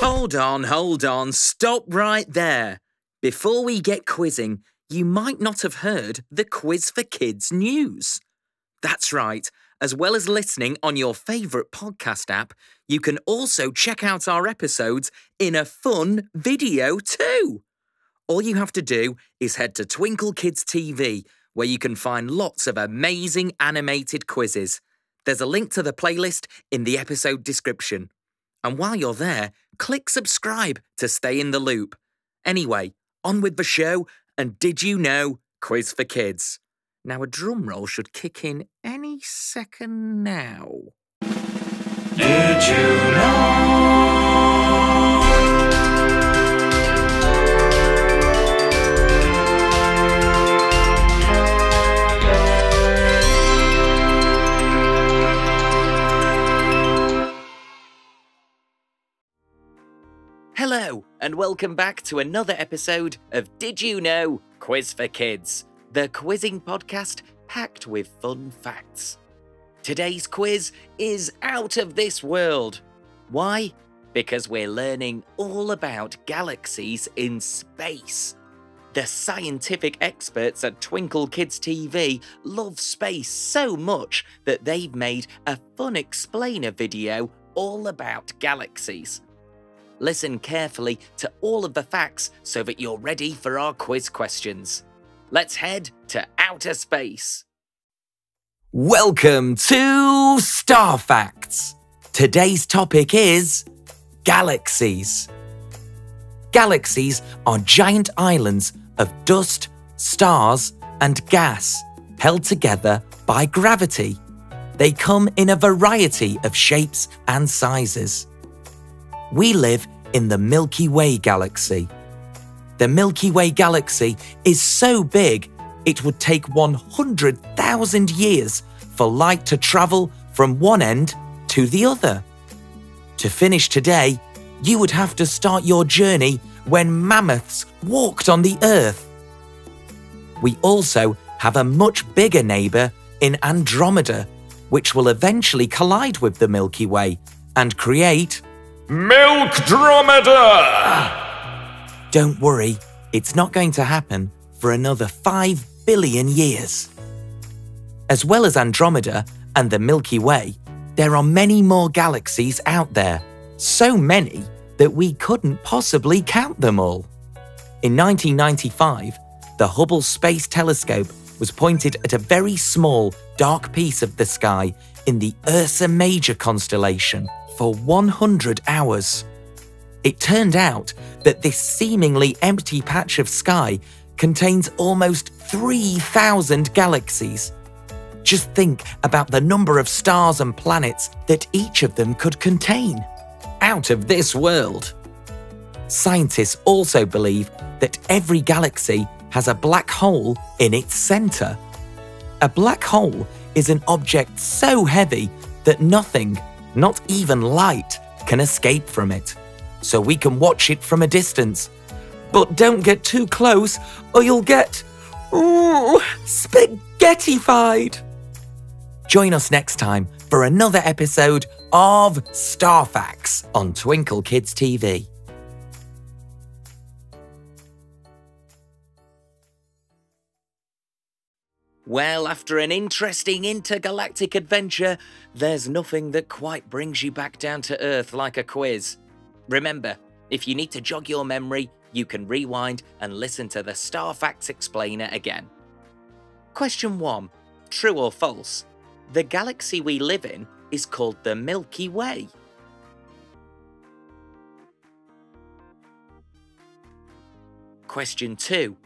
Hold on, hold on, stop right there. Before we get quizzing, you might not have heard the Quiz for Kids news. That's right, as well as listening on your favourite podcast app, you can also check out our episodes in a fun video too. All you have to do is head to Twinkl Kids TV, where you can find lots of amazing animated quizzes. There's a link to the playlist in the episode description. And while you're there, click subscribe to stay in the loop. Anyway, on with the show, and did you know Quiz for Kids? Now, a drum roll should kick in any second now. Did you know? Hello, and welcome back to another episode of Did You Know Quiz for Kids, the quizzing podcast packed with fun facts. Today's quiz is out of this world. Why? Because we're learning all about galaxies in space. The scientific experts at Twinkl Kids TV love space so much that they've made a fun explainer video all about galaxies. Listen carefully to all of the facts so that you're ready for our quiz questions. Let's head to outer space. Welcome to Star Facts. Today's topic is galaxies. Galaxies are giant islands of dust, stars, and gas held together by gravity. They come in a variety of shapes and sizes. We live in the Milky Way galaxy. The Milky Way galaxy is so big it would take 100,000 years for light to travel from one end to the other. To finish today, you would have to start your journey when mammoths walked on the Earth. We also have a much bigger neighbour in Andromeda, which will eventually collide with the Milky Way and create Milk Dromeda! Don't worry, it's not going to happen for another 5 billion years. As well as Andromeda and the Milky Way, there are many more galaxies out there. So many that we couldn't possibly count them all. In 1995, the Hubble Space Telescope was pointed at a very small, dark piece of the sky in the Ursa Major constellation for 100 hours. It turned out that this seemingly empty patch of sky contains almost 3,000 galaxies. Just think about the number of stars and planets that each of them could contain. Out of this world. Scientists also believe that every galaxy has a black hole in its centre. A black hole is an object so heavy that nothing not even light can escape from it, so we can watch it from a distance. But don't get too close, or you'll get. Ooh, spaghettified! Join us next time for another episode of Star Facts on Twinkl Kids TV. Well, after an interesting intergalactic adventure, there's nothing that quite brings you back down to Earth like a quiz. Remember, if you need to jog your memory, you can rewind and listen to the Star Facts Explainer again. Question 1 True or false? The galaxy we live in is called the Milky Way. Question 2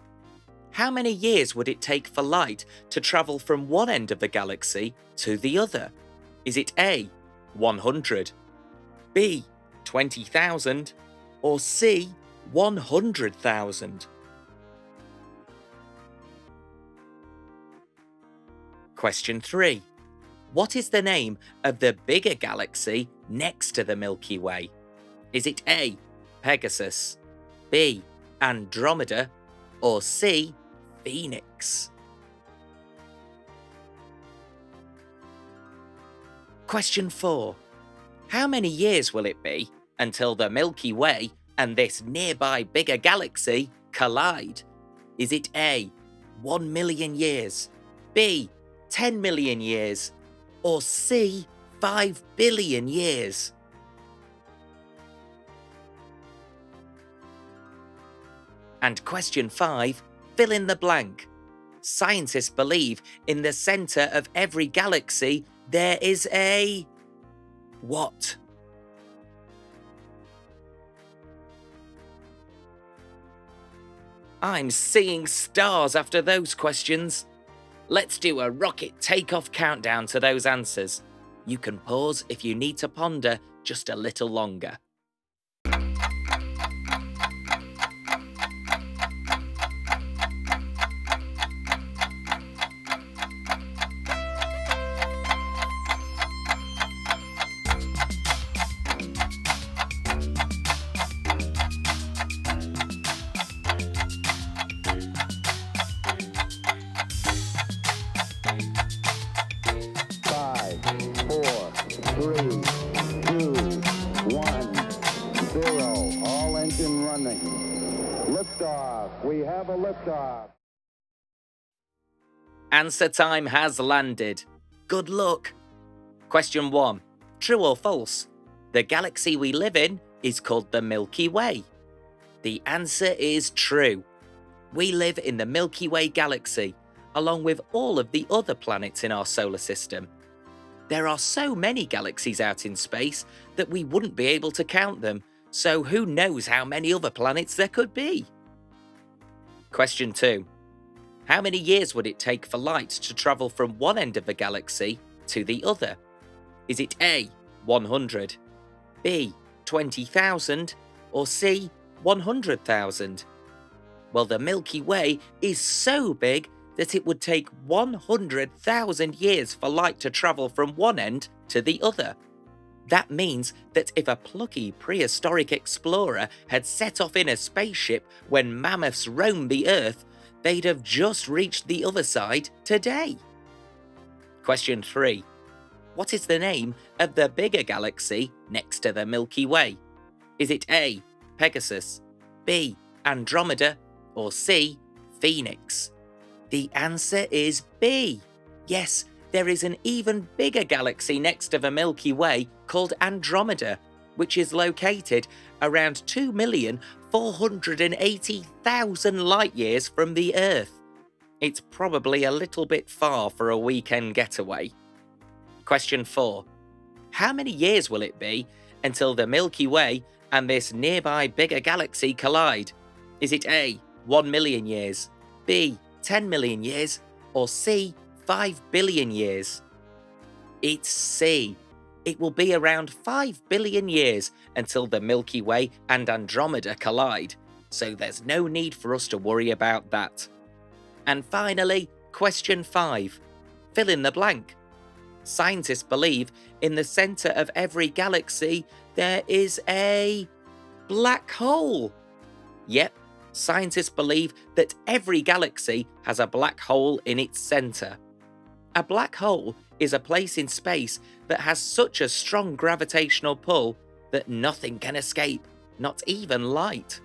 how many years would it take for light to travel from one end of the galaxy to the other? Is it A, 100, B, 20,000, or C, 100,000? Question 3. What is the name of the bigger galaxy next to the Milky Way? Is it A, Pegasus, B, Andromeda, or C, Phoenix. Question 4. How many years will it be until the Milky Way and this nearby bigger galaxy collide? Is it A, 1 million years, B, 10 million years, or C, 5 billion years? And question 5, fill in the blank. Scientists believe in the centre of every galaxy there is a. What? I'm seeing stars after those questions. Let's do a rocket takeoff countdown to those answers. You can pause if you need to ponder just a little longer. Have a liftoff. Answer time has landed. Good luck. Question 1. True or false? The galaxy we live in is called the Milky Way. The answer is true. We live in the Milky Way galaxy, along with all of the other planets in our solar system. There are so many galaxies out in space that we wouldn't be able to count them, so who knows how many other planets there could be? Question 2. How many years would it take for light to travel from one end of the galaxy to the other? Is it A, 100, B, 20,000, or C, 100,000? Well, the Milky Way is so big that it would take 100,000 years for light to travel from one end to the other. That means that if a plucky prehistoric explorer had set off in a spaceship when mammoths roamed the Earth, they'd have just reached the other side today. Question 3. What is the name of the bigger galaxy next to the Milky Way? Is it A. Pegasus, B. Andromeda, or C. Phoenix? The answer is B. Yes, there is an even bigger galaxy next to the Milky Way called Andromeda, which is located around 2,480,000 light years from the Earth. It's probably a little bit far for a weekend getaway. Question 4. How many years will it be until the Milky Way and this nearby bigger galaxy collide? Is it A, 1 million years, B, 10 million years, or C, 5 billion years? It's C. It will be around 5 billion years until the Milky Way and Andromeda collide, so there's no need for us to worry about that. And finally, question 5. Fill in the blank. Scientists believe in the centre of every galaxy there is a black hole. Yep, scientists believe that every galaxy has a black hole in its centre. A black hole is a place in space that has such a strong gravitational pull that nothing can escape, not even light.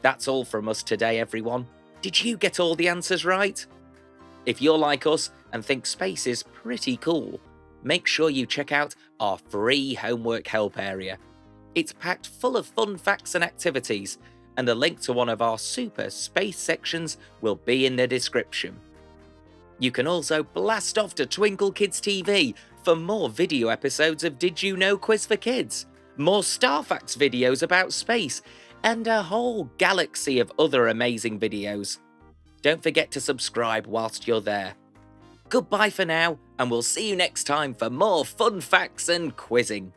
That's all from us today, everyone. Did you get all the answers right? If you're like us and think space is pretty cool, make sure you check out our free homework help area. It's packed full of fun facts and activities, and a link to one of our super space sections will be in the description. You can also blast off to Twinkl Kids TV for more video episodes of Did You Know Quiz for Kids, more Starfacts videos about space, and a whole galaxy of other amazing videos. Don't forget to subscribe whilst you're there. Goodbye for now, and we'll see you next time for more fun facts and quizzing.